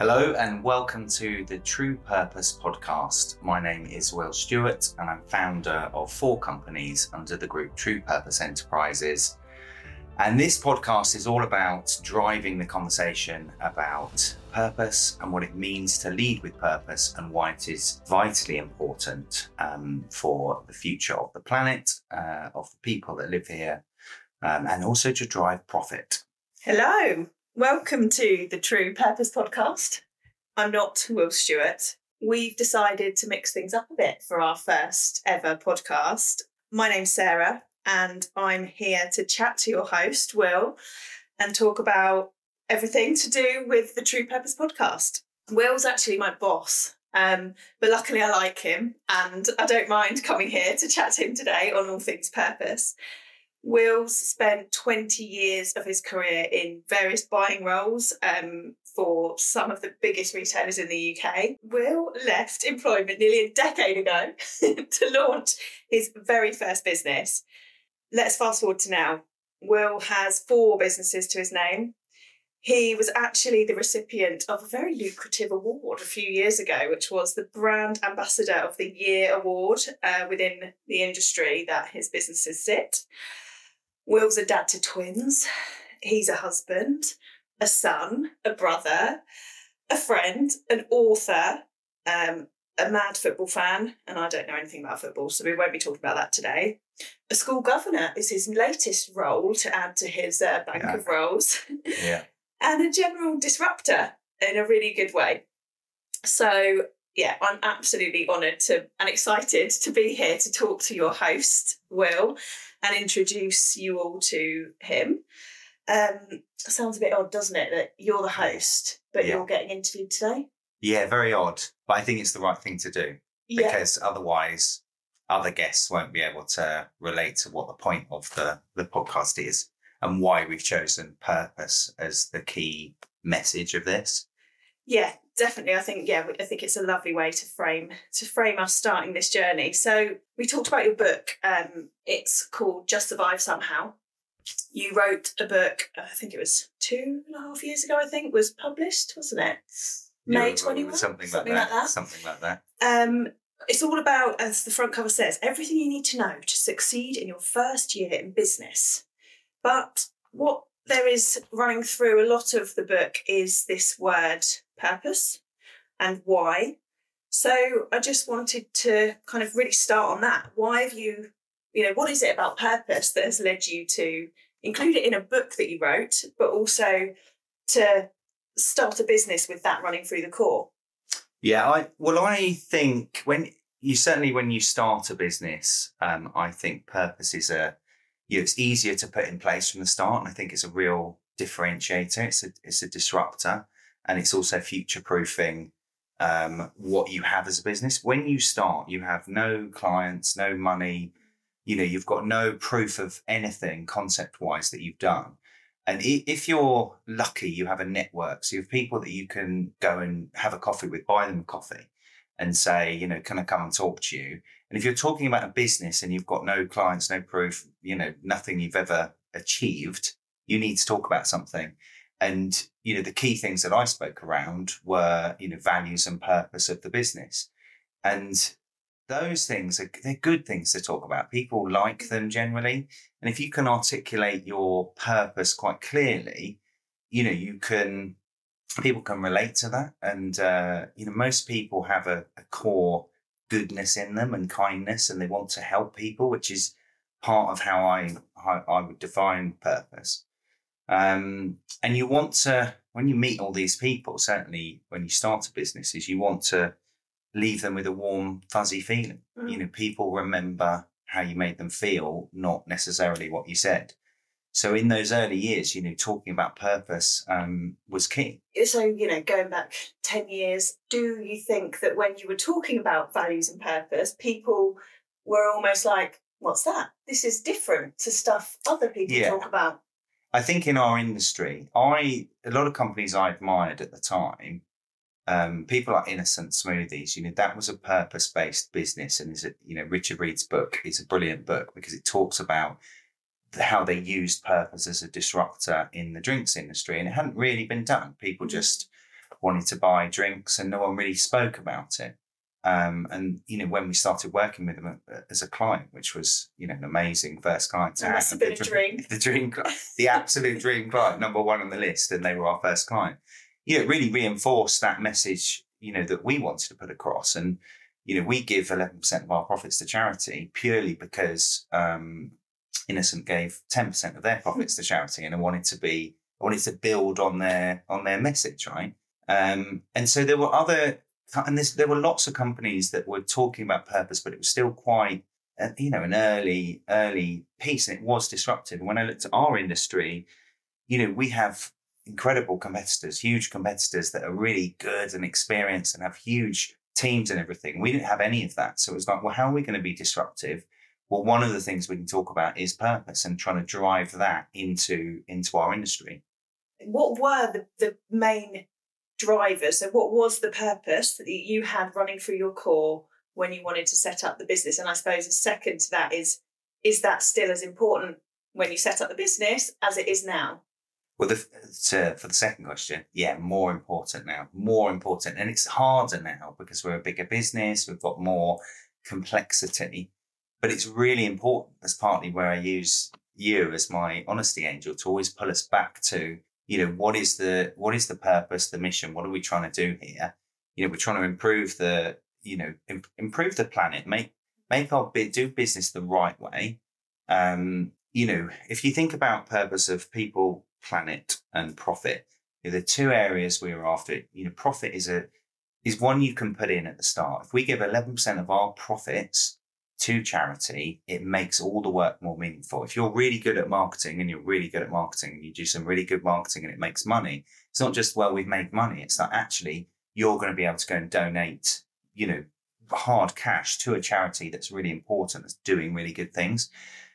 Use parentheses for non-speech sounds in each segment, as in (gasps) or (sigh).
Hello and welcome to the True Purpose podcast. My name is Will Stewart and I'm founder of four companies under the group True Purpose Enterprises. And this podcast is all about driving the conversation about purpose and what it means to lead with purpose and why it is vitally important um, for the future of the planet, uh, of the people that live here, um, and also to drive profit. Hello, welcome to the True Purpose podcast. I'm not Will Stewart. We've decided to mix things up a bit for our first ever podcast. My name's Sarah, and I'm here to chat to your host, Will, and talk about everything to do with the True Purpose podcast. Will's actually my boss, um, but luckily I like him and I don't mind coming here to chat to him today on all things purpose. Will's spent 20 years of his career in various buying roles um, for some of the biggest retailers in the UK. Will left employment nearly a decade ago (laughs) to launch his very first business. Let's fast forward to now. Will has four businesses to his name. He was actually the recipient of a very lucrative award a few years ago, which was the Brand Ambassador of the Year award uh, within the industry that his businesses sit. Will's a dad to twins. He's a husband, a son, a brother, a friend, an author, um, a mad football fan, and I don't know anything about football, so we won't be talking about that today. A school governor is his latest role to add to his uh, bank Yeah. of roles, (laughs) Yeah. and a general disruptor in a really good way. So, yeah, I'm absolutely honoured to and excited to be here to talk to your host, Will, and introduce you all to him. Um, sounds a bit odd, doesn't it, that you're the host, but Yeah. you're getting interviewed today? Yeah, very odd, but I think it's the right thing to do Yeah. because otherwise other guests won't be able to relate to what the point of the, the podcast is and why we've chosen purpose as the key message of this. Yeah, definitely. I think yeah, I think it's a lovely way to frame to frame us starting this journey. So we talked about your book. Um, it's called Just Survive Somehow. You wrote a book. I think it was two and a half years ago. I think was published, wasn't it? May Yeah, twenty one, Something, like, that, Something like that. Um, it's all about, as the front cover says, everything you need to know to succeed in your first year in business. But what there is running through a lot of the book is this word purpose and why. So I just wanted to kind of really start on that. Why have you, you know, what is it about purpose that has led you to include it in a book that you wrote, but also to start a business with that running through the core? Yeah, I well, I think when you certainly when you start a business, um, I think purpose is a you know, it's easier to put in place from the start, and I think it's a real differentiator. It's a it's a disruptor, and it's also future proofing um, what you have as a business. When you start, you have no clients, no money. You know, you've got no proof of anything concept wise that you've done. And if you're lucky, you have a network. So you have people that you can go and have a coffee with, buy them a coffee and say, you know, can I come and talk to you? And if you're talking about a business and you've got no clients, no proof, you know, nothing you've ever achieved, you need to talk about something. And, you know, the key things that I spoke around were, you know, values and purpose of the business. And those things are they're good things to talk about. People like them generally. And if you can articulate your purpose quite clearly, you know, you can people can relate to that. And uh, you know, most people have a, a core goodness in them and kindness and they want to help people, which is part of how I how I would define purpose. Um, and you want to when you meet all these people, certainly when you start a business, is you want to leave them with a warm, fuzzy feeling. Mm. You know, people remember how you made them feel, not necessarily what you said. So in those early years, you know, talking about purpose um, was key. so you know going back 10 years do you think that when you were talking about values and purpose people were almost like what's that this is different to stuff other people Yeah. talk about I think in our industry, I a lot of companies I admired at the time, um, people like Innocent Smoothies, you know, that was a purpose based business, and is it you know Richard Reed's book is a brilliant book because it talks about how they used purpose as a disruptor in the drinks industry, and it hadn't really been done. People Mhm. just wanted to buy drinks and no one really spoke about it. Um, and you know, when we started working with them uh, as a client, which was you know an amazing first client to have the, dream. (laughs) the dream, the absolute dream client, number one on the list, and they were our first client. You know, it really reinforced that message. You know that we wanted to put across, and you know, we give eleven percent of our profits to charity purely because um, Innocent gave ten percent of their profits to charity, and I wanted to be, I wanted to build on their on their message, right? Um, and so there were other and this, there were lots of companies that were talking about purpose, but it was still quite, uh, you know, an early, early piece, and it was disruptive. When I looked at our industry, you know, we have incredible competitors, huge competitors that are really good and experienced and have huge teams and everything. We didn't have any of that, so it was like, well, how are we going to be disruptive? Well, one of the things we can talk about is purpose and trying to drive that into into our industry. What were the, the main drivers? So, what was the purpose that you had running through your core when you wanted to set up the business? And I suppose a second to that is is that still as important when you set up the business as it is now? Well, the, to, for the second question, yeah, more important now, more important. And it's harder now because we're a bigger business, we've got more complexity, but it's really important. That's partly where I use you as my honesty angel to always pull us back to, you know, what is the, what is the purpose, the mission? What are we trying to do here? You know, we're trying to improve the, you know, im- improve the planet, make, make our bit, do business the right way. Um, you know, if you think about purpose of people, planet, and profit, the two areas we are after. You know, profit is a is one you can put in at the start. If we give eleven percent of our profits to charity, it makes all the work more meaningful. If you're really good at marketing and you're really good at marketing and you do some really good marketing and it makes money, it's not just well we've made money. It's that actually you're going to be able to go and donate, you know, hard cash to a charity that's really important, that's doing really good things.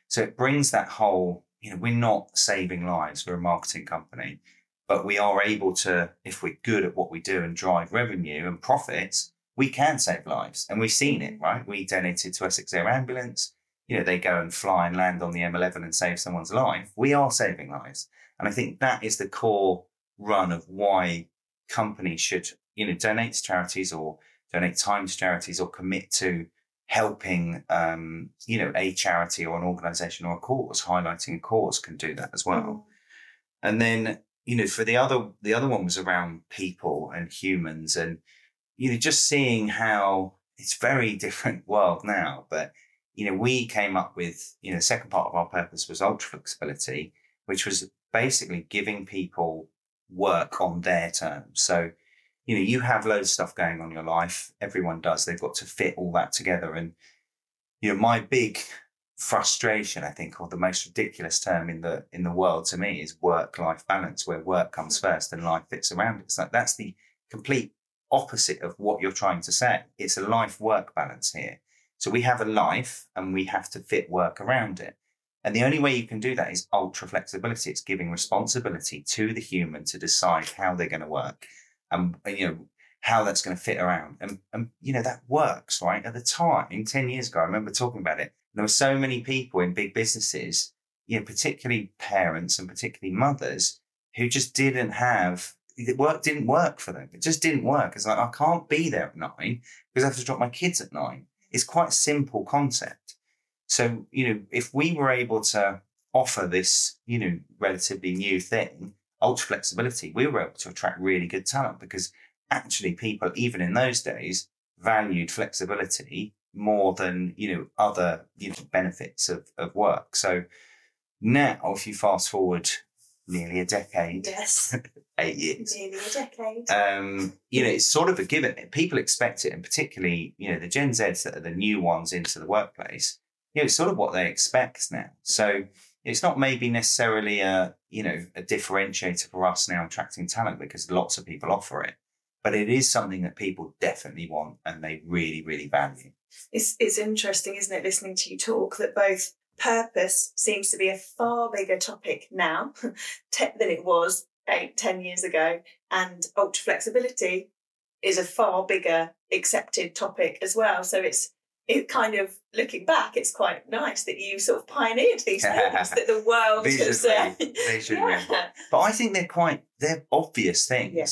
So it brings that whole, you know, we're not saving lives, we're a marketing company, but we are able to, if we're good at what we do and drive revenue and profits, we can save lives. And we've seen it, right? We donated to Essex Air Ambulance. You know, they go and fly and land on the M11 and save someone's life. We are saving lives. And I think that is the core run of why companies should, you know, donate to charities or donate time to charities or commit to helping, um, you know, a charity or an organization or a cause, highlighting a cause can do that as well. And then, you know, for the other, the other one was around people and humans and, you know, just seeing how it's very different (laughs) world now, but, you know, we came up with, you know, the second part of our purpose was ultra flexibility, which was basically giving people work on their terms. So, you know, you have loads of stuff going on in your life. Everyone does. They've got to fit all that together. And, you know, my big frustration, I think, or the most ridiculous term in the in the world to me is work life balance, where work comes hmm. first and life fits around it. It's like that's the complete opposite of what you're trying to say. It's a life work balance here. So we have a life and we have to fit work around it. And the only way you can do that is ultra flexibility. It's giving responsibility to the human to decide how they're going to work and, you know how that's going to fit around and, and you know that works right at the time 10 years ago i remember talking about it there were so many people in big businesses you know particularly parents and particularly mothers who just didn't have it work didn't work for them. It just didn't work. It's like i can't be there at nine because i have to drop my kids at nine. It's quite a simple concept. So you know if we were able to offer this you know relatively new thing ultra flexibility, we were able to attract really good talent because actually people, even in those days, valued flexibility more than, you know, other you know, benefits of, of work. So now, if you fast forward nearly a decade, Yes, (laughs) eight years, nearly a decade. um, you know, it's sort of a given. People expect it, and particularly, you know, the Gen Zs that are the new ones into the workplace, you know, it's sort of what they expect now. So it's not maybe necessarily a, you know, a differentiator for us now attracting talent because lots of people offer it. But it is something that people definitely want and they really, really value. It's it's interesting, isn't it, listening to you talk that both purpose seems to be a far bigger topic now (laughs) than it was eight, ten years ago, and ultra flexibility is a far bigger accepted topic as well. So it's it kind of looking back, it's quite nice that you sort of pioneered these (laughs) things that the world has. Uh, (laughs) yeah. But I think they're quite, they're obvious things. Yeah.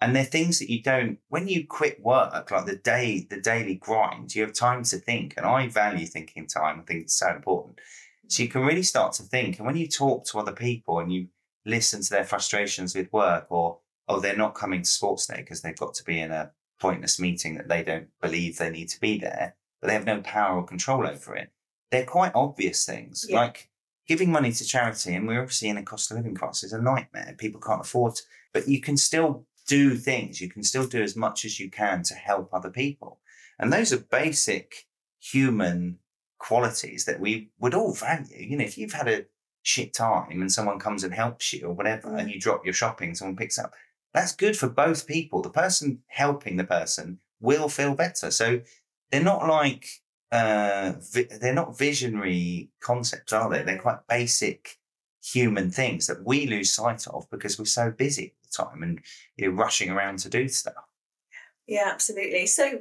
And they're things that you don't, when you quit work, like the day, the daily grind, you have time to think. And I value thinking time. I think it's so important. So you can really start to think. And when you talk to other people and you listen to their frustrations with work or, oh, they're not coming to sports day because they've got to be in a pointless meeting that they don't believe they need to be there, but they have no power or control over it. They're quite obvious things. Yeah. Like giving money to charity, and we're obviously in a cost of living crisis, is a nightmare. People can't afford, to, but you can still do things. You can still do as much as you can to help other people. And those are basic human qualities that we would all value. You know, if you've had a shit time and someone comes and helps you or whatever, and you drop your shopping, someone picks up, that's good for both people. The person helping the person will feel better. So they're not like, uh, vi- they're not visionary concepts, are they? They're quite basic human things that we lose sight of because we're so busy at the time and you know rushing around to do stuff. Yeah, absolutely. So,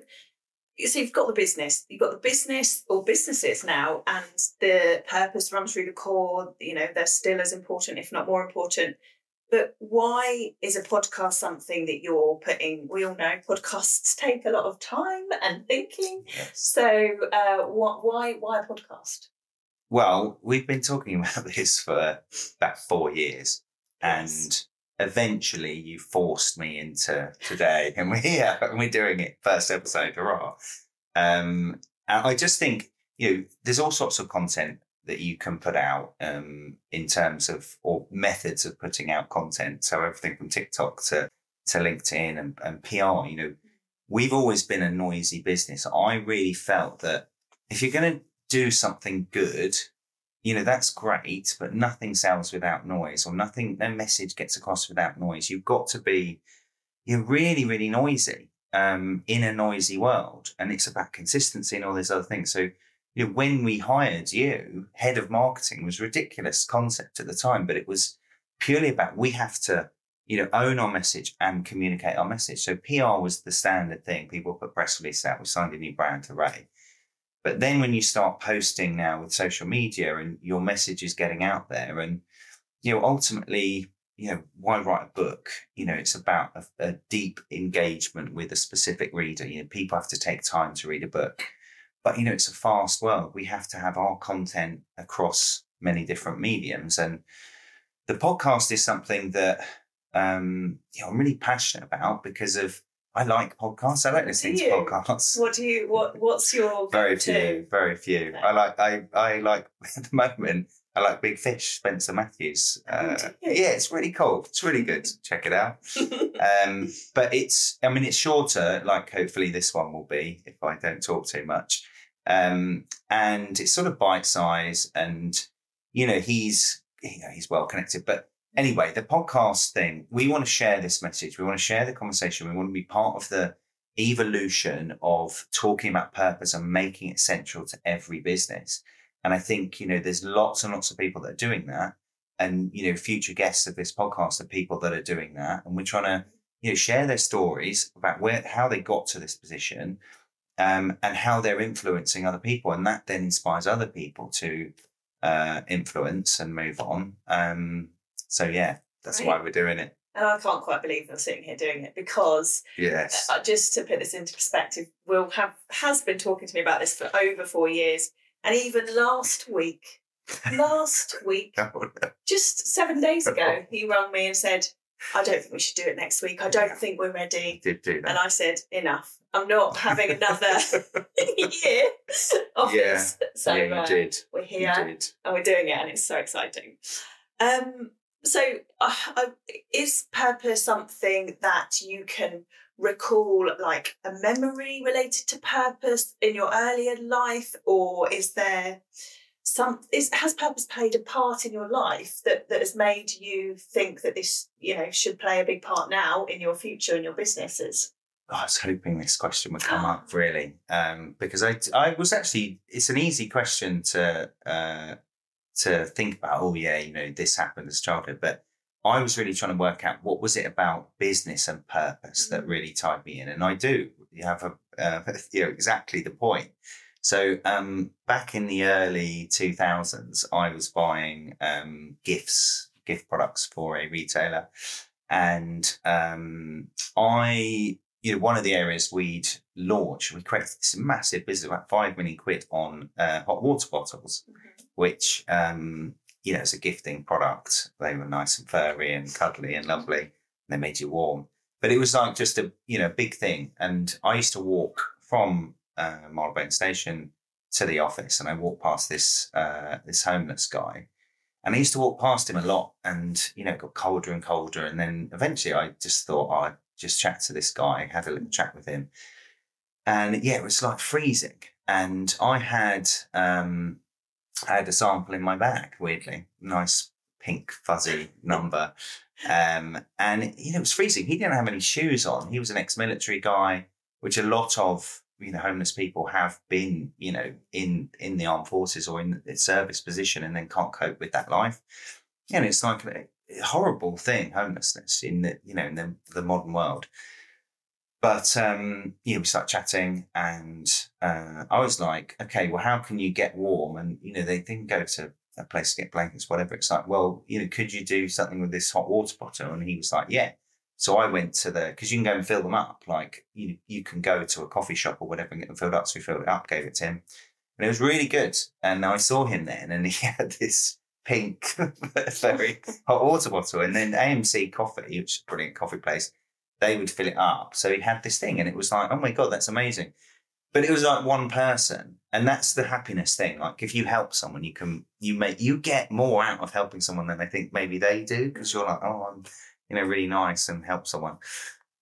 so you've got the business, you've got the business or businesses now, and the purpose runs through the core. You know, they're still as important, if not more important. But why is a podcast something that you're putting? We all know podcasts (laughs) take a lot of time and thinking. Yes. So, uh, what, why, why a podcast? Well, we've been talking (laughs) about this for about four years, Yes. Eventually you forced me into today, (laughs) and we're here and we're doing it first episode, hurrah! Um, and I just think you know there's all sorts of content that you can put out um, in terms of or methods of putting out content. So everything from TikTok to to LinkedIn and, and PR. You know, we've always been a noisy business. I really felt that if you're going to do something good, you know, that's great, but nothing sells without noise or nothing, no message gets across without noise. You've got to be, you're really, really noisy um, in a noisy world. And it's about consistency and all these other things. So, you know, when we hired you, head of marketing was ridiculous concept at the time, but it was purely about we have to, you know, own our message and communicate our message. So PR was the standard thing. People put press release out. We signed a new brand to Ray. But then when you start posting now with social media and your message is getting out there and, you know, ultimately, you know, why write a book? You know, it's about a, a deep engagement with a specific reader. You know, people have to take time to read a book. But, you know, it's a fast world. We have to have our content across many different mediums. And the podcast is something that um, you know, I'm really passionate about because of I like podcasts. I like listening to podcasts. What do you? What What's your (laughs) Very few, very few. Okay. I like, I, I like (laughs) at the moment. I like Big Fish, Spencer Matthews. Uh, Oh, you? yeah, it's really cool. It's really good. Check it out. (laughs) Um, but it's, I mean, it's shorter. Like hopefully this one will be if I don't talk too much. Um, and it's sort of bite size, and you know he's, you know, he's well connected. But anyway, the podcast thing, we want to share this message. We want to share the conversation. We want to be part of the evolution of talking about purpose and making it central to every business. And I think, you know, there's lots and lots of people that are doing that. And, you know, future guests of this podcast are people that are doing that. And we're trying to, you know, share their stories about where, how they got to this position, um, and how they're influencing other people. And that then inspires other people to, uh, influence and move on. Um, so yeah, that's Great. why we're doing it. and I can't quite believe I'm sitting here doing it because Yes. uh, just to put this into perspective, Will have has been talking to me about this for over four years, and even last week, last (laughs) week, just seven days ago, (laughs) he rang me and said, "I don't think we should do it next week. I don't Yeah. think we're ready." Did do that. And. I said, "Enough. I'm not having another (laughs) year of Yeah. this." So yeah, you uh, did. we're You here did. and we're doing it, and it's so exciting. Um, so, uh, is purpose something that you can recall, like a memory related to purpose in your earlier life, or is there some? Is has purpose played a part in your life that that has made you think that this, you know, should play a big part now in your future and your businesses? I was hoping this question would come up (gasps) really, um, because I I was actually it's an easy question to uh, to think about. Oh yeah, you know this happened as childhood, but I was really trying to work out what was it about business and purpose that Mm. really tied me in, and I do. You have a (laughs) uh, you know exactly the point. So um, back in the early two thousands, I was buying um, gifts, gift products for a retailer. And um, I, you know, one of the areas we'd launch, we created this massive business, about five million quid on uh, hot water bottles, Mm-hmm. Which, um, you know, as a gifting product, they were nice and furry and cuddly and lovely. And They made you warm. But it was like just a, you know, big thing. And I used to walk from uh, Station to the office and I walked past this, uh, this homeless guy. And I used to walk past him a lot and, you know, it got colder and colder. And then eventually I just thought, oh, I'd just chat to this guy, had a little chat with him. And yeah, it was like freezing. And I had, um, I had a sample in my bag, weirdly. Nice pink fuzzy number. Um, and you know, it was freezing. He didn't have any shoes on. He was an ex-military guy, which a lot of you know homeless people have been, you know, in in the armed forces or in the service position, and then can't cope with that life. And it's like a, horrible thing, homelessness in the you know in the, the modern world. But um, yeah, we start chatting, and uh, I was like, okay, well, how can you get warm? And you know, they didn't go to a place to get blankets, whatever. It's like, well, you know, could you do something with this hot water bottle? And he was like, yeah. So I went to the because you can go and fill them up. Like you, you can go to a coffee shop or whatever and get them filled up. So we filled it up, gave it to him, and it was really good. And I saw him then, and he (laughs) had this pink, (laughs) very hot water bottle, and then AMT Coffee, which is a brilliant coffee place, they would fill it up. So he had this thing, and it was like, oh my god, that's amazing. But it was like one person, and that's the happiness thing. Like if you help someone, you can you make you get more out of helping someone than they think maybe they do because you're like, oh, I'm you know really nice and help someone.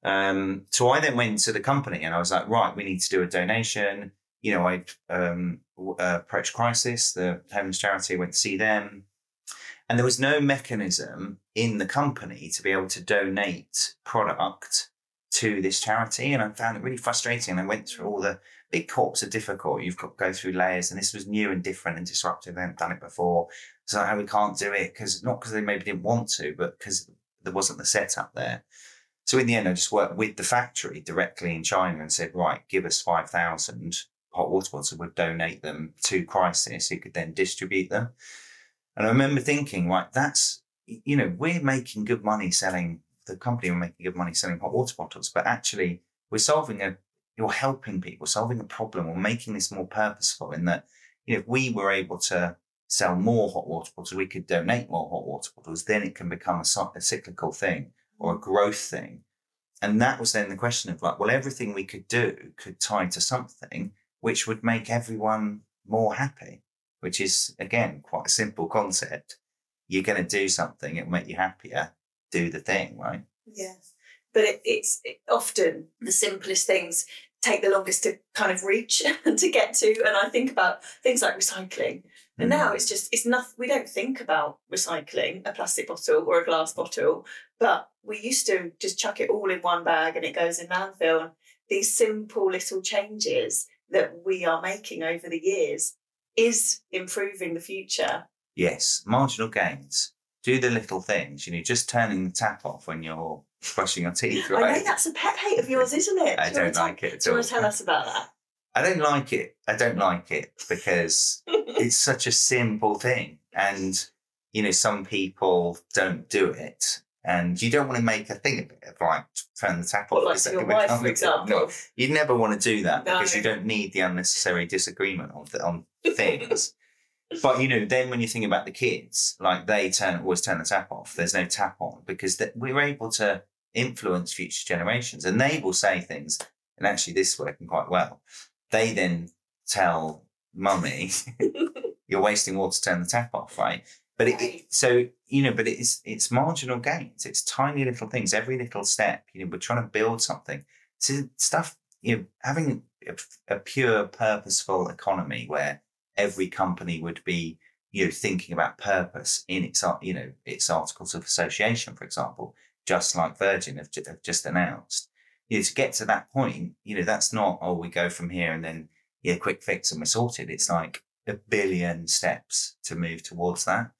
Um, so I then went to the company and I was like, right, we need to do a donation. You know, I um, uh, approached Crisis, the homeless charity, went to see them, and there was no mechanism in the company to be able to donate product to this charity. And I found it really frustrating. And I went through all the big corps are difficult. You've got to go through layers, and this was new and different and disruptive. They hadn't done it before. So oh, how we can't do it because not because they maybe didn't want to, but because there wasn't the setup there. So in the end, I just worked with the factory directly in China and said, right, give us 5,000 hot water bottles. And We'll donate them to Crisis who could then distribute them. And I remember thinking, right, that's, you know, we're making good money selling, the company we're making good money selling hot water bottles, but actually we're solving a, you're helping people, solving a problem or making this more purposeful in that, you know, if we were able to sell more hot water bottles, we could donate more hot water bottles, then it can become a, a cyclical thing or a growth thing. And that was then the question of like, well, everything we could do could tie to something which would make everyone more happy, which is again quite a simple concept. You're going to do something, it'll make you happier. Do the thing, right? Yeah. But it, it's it, often the simplest things take the longest to kind of reach (laughs) and to get to. And I think about things like recycling. And now mm. it's just, it's nothing, we don't think about recycling a plastic bottle or a glass bottle, but we used to just chuck it all in one bag and it goes in landfill. And these simple little changes that we are making over the years is improving the future. Yes, marginal gains. Do the little things, you know, just turning the tap off when you're brushing your teeth, right? I know that's a pet hate of yours, isn't it? (laughs) I Do I don't like it at Do you want to tell us about that? I don't like it. I don't like it because (laughs) it's such a simple thing. And, you know, some people don't do it. And you don't want to make a thing of it, of like turn the tap off. Or like because your wife, for example. No, you never want to do that No. because you don't need the unnecessary disagreement on, th- on things. (laughs) but, you know, then when you think about the kids, like they turn always turn the tap off. There's no tap on because th- we're able to influence future generations and they will say things. And actually, this is working quite well. They then tell mummy, (laughs) you're wasting water, turn the tap off, right? But it, it- so you know, but it's it's marginal gains. It's tiny little things. Every little step, you know, we're trying to build something. So stuff, you know, having a, a pure purposeful economy where every company would be, you know, thinking about purpose in its, you know, its articles of association, for example, just like Virgin have, have just announced. You know, to get to that point, you know, that's not oh, we go from here and then yeah, quick fix and we're sorted. It's like a billion steps to move towards that.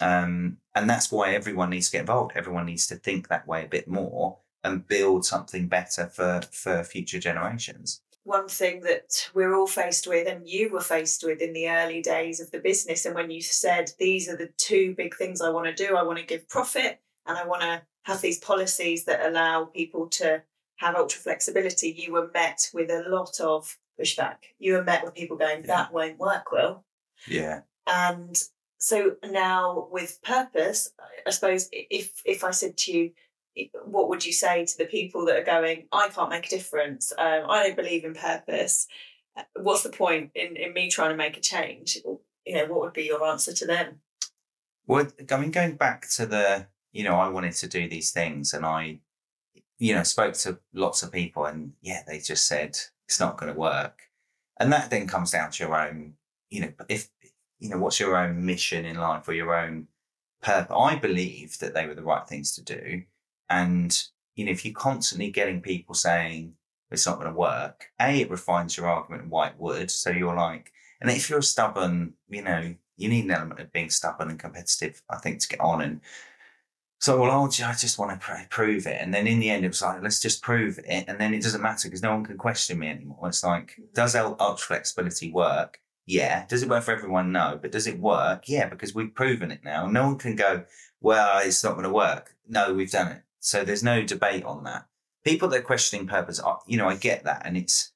Um, and that's why everyone needs to get involved. Everyone needs to think that way a bit more and build something better for, for future generations. One thing that we're all faced with, and you were faced with in the early days of the business, and when you said, These are the two big things I want to do I want to give profit and I want to have these policies that allow people to have ultra flexibility, you were met with a lot of pushback. You were met with people going, that won't work well. Yeah. And so now with purpose, I suppose if if I said to you, what would you say to the people that are going, I can't make a difference, um, I don't believe in purpose. Uh, what's the point in, in me trying to make a change? You know, what would be your answer to them? Well, I mean, going back to the, you know, I wanted to do these things and I, you know, spoke to lots of people and yeah, they just said it's not going to work. And that then comes down to your own, you know, if, you know, what's your own mission in life or your own purpose? I believe that they were the right things to do. And, you know, if you're constantly getting people saying it's not going to work, A, it refines your argument why it would. So you're like, and if you're stubborn, you know, you need an element of being stubborn and competitive, I think, to get on. And so, well, I just want to prove it. And then in the end, it was like, let's just prove it. And then it doesn't matter because no one can question me anymore. It's like, mm. does ultra flexibility work? Yeah. Does it work for everyone? No. But does it work? Yeah, because we've proven it now. No one can go, well, it's not going to work. No, we've done it. So there's no debate on that. People that are questioning purpose, you know, I get that. And it's,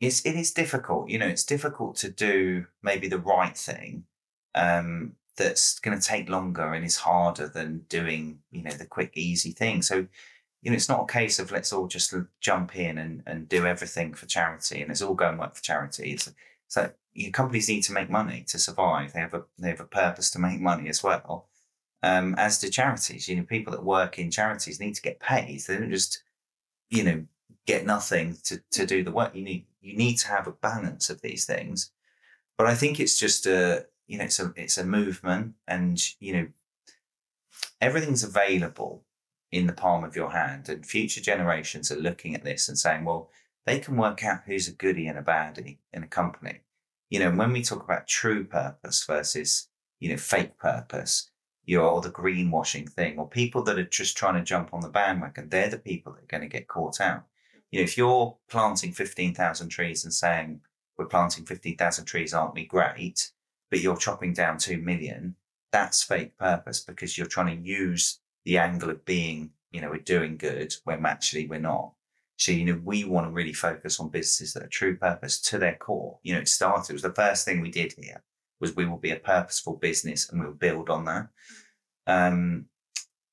it's, it is difficult. You know, it's difficult to do maybe the right thing. Um, that's going to take longer and is harder than doing, you know, the quick, easy thing. So, you know, it's not a case of let's all just jump in and, and do everything for charity and let's all going work for charity. It's so companies need to make money to survive. They have a they have a purpose to make money as well um, as do charities. You know, people that work in charities need to get paid. They don't just, you know, get nothing to, to do the work. You need you need to have a balance of these things. But I think it's just a you know it's a it's a movement, and you know everything's available in the palm of your hand, and future generations are looking at this and saying, well, they can work out who's a goodie and a baddie in a company. You know, when we talk about true purpose versus you know fake purpose, you know, or the greenwashing thing, or people that are just trying to jump on the bandwagon, they're the people that are going to get caught out. You know, if you're planting 15,000 trees and saying, we're planting 15,000 trees, aren't we great? But you're chopping down 2 million, that's fake purpose because you're trying to use the angle of being, you know, we're doing good when actually we're not. So, you know, we want to really focus on businesses that are true purpose to their core. You know, it started, it was the first thing we did here was we will be a purposeful business and we'll build on that. Um,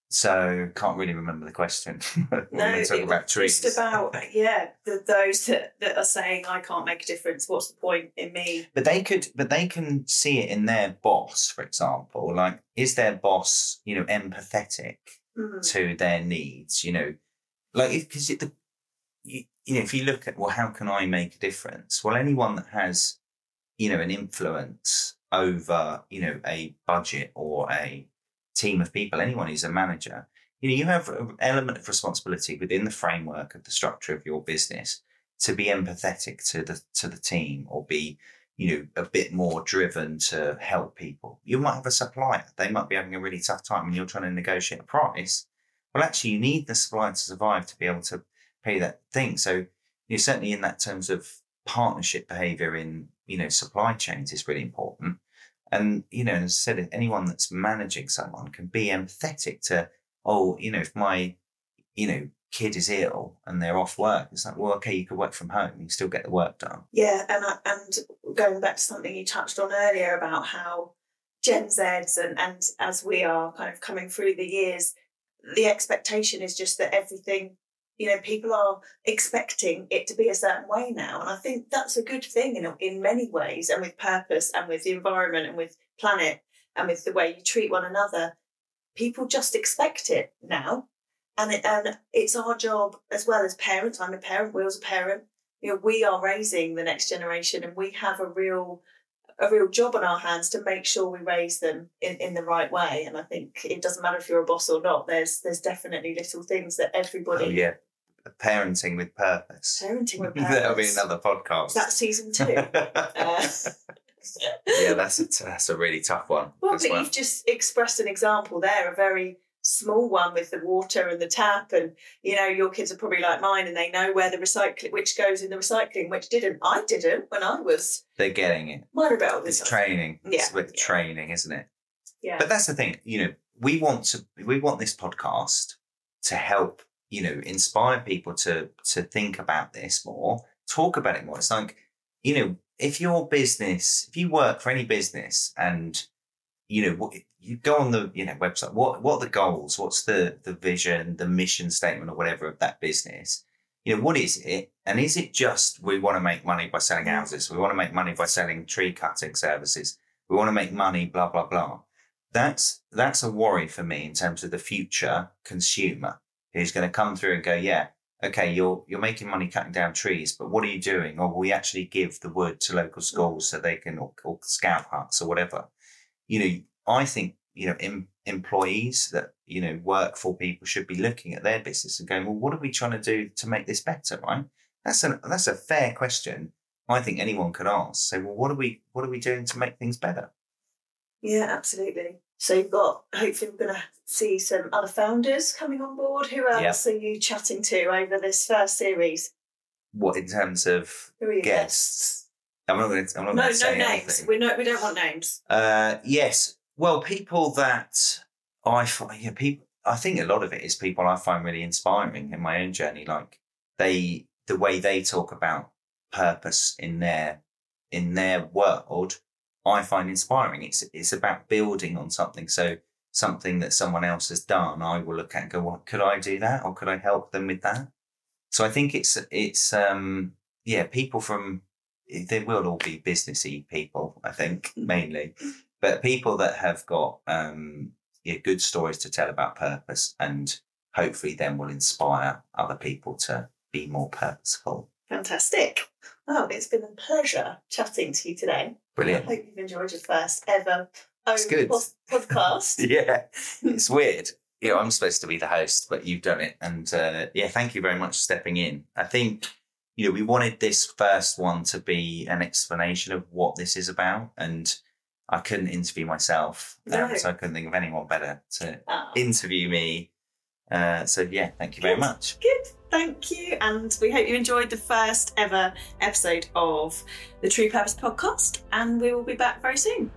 so can't really remember the question. (laughs) no, talking about trees. Just about (laughs) yeah, the, those that, that are saying I can't make a difference. What's the point in me? But they could, but they can see it in their boss, for example. Like, is their boss, you know, empathetic mm-hmm. to their needs? You know, like because it the you, you know, if you look at well, how can I make a difference? Well, anyone that has, you know, an influence over, you know, a budget or a team of people, anyone who's a manager, you know, you have an element of responsibility within the framework of the structure of your business to be empathetic to the to the team or be, you know, a bit more driven to help people. You might have a supplier; they might be having a really tough time, and you're trying to negotiate a price. Well, actually, you need the supplier to survive to be able to pay that thing. So, you are certainly in that terms of partnership behavior in you know supply chains is really important. And, you know, as I said, anyone that's managing someone can be empathetic to, oh, you know, if my, you know, kid is ill and they're off work, it's like, well, okay, you could work from home, you still get the work done. Yeah. And, I, and going back to something you touched on earlier about how Gen Zs and, and as we are kind of coming through the years, the expectation is just that everything you know people are expecting it to be a certain way now and i think that's a good thing in, in many ways and with purpose and with the environment and with planet and with the way you treat one another people just expect it now and it, and it's our job as well as parents i'm a parent will's a parent you know we are raising the next generation and we have a real a real job on our hands to make sure we raise them in, in the right way. And I think it doesn't matter if you're a boss or not. There's there's definitely little things that everybody. Oh, yeah, parenting with purpose. Parenting with purpose. (laughs) That'll be another podcast. That's season two. (laughs) uh, yeah, that's a, that's a really tough one. Well, but well. you've just expressed an example there, a very small one with the water and the tap, and you know your kids are probably like mine, and they know where the recycling, which goes in the recycling, which didn't. I didn't when I was. They're getting it. About this. It's training. Yeah, it's with yeah. training, isn't it? Yeah. But that's the thing, you know, we want to we want this podcast to help you know inspire people to to think about this more, talk about it more. It's like you know if your business, if you work for any business and you know what, you go on the you know website, what what are the goals? What's the the vision, the mission statement, or whatever of that business? You know what is it, and is it just we want to make money by selling mm. houses? We want to make money by selling tree cutting services. We want to make money, blah blah blah. That's that's a worry for me in terms of the future consumer who's going to come through and go, yeah, okay, you're you're making money cutting down trees, but what are you doing? Or will we actually give the wood to local mm. schools so they can or, or scout huts or whatever. You know, I think you know em, employees that you know work for people should be looking at their business and going, well, what are we trying to do to make this better? Right? That's a that's a fair question. I think anyone could ask. Say, well, what are we what are we doing to make things better? Yeah, absolutely. So you've got hopefully we're going to see some other founders coming on board. Who else are you chatting to over this first series? What in terms of your guests? I'm not going to. I'm not No, going no to say names. anything. We no, we don't want names. Uh, yes. Well, people that I find, yeah, people. I think a lot of it is people I find really inspiring in my own journey. Like they, the way they talk about purpose in their in their world, I find inspiring. It's it's about building on something. So something that someone else has done, I will look at and go, "Well, could I do that, or could I help them with that?" So I think it's it's um yeah, people from they will all be businessy people. I think mainly, but people that have got um yeah, good stories to tell about purpose and hopefully then will inspire other people to be more purposeful. Fantastic. Oh, it's been a pleasure chatting to you today. Brilliant. I hope you've enjoyed your first ever own good. (laughs) podcast. Yeah, (laughs) it's weird. You know, I'm supposed to be the host, but you've done it. And uh, yeah, thank you very much for stepping in. I think, you know, we wanted this first one to be an explanation of what this is about. And I couldn't interview myself. um, so I couldn't think of anyone better to Ah, interview me. Uh, so yeah, thank you very much. Good, thank you. And we hope you enjoyed the first ever episode of the True Purpose podcast. And we will be back very soon.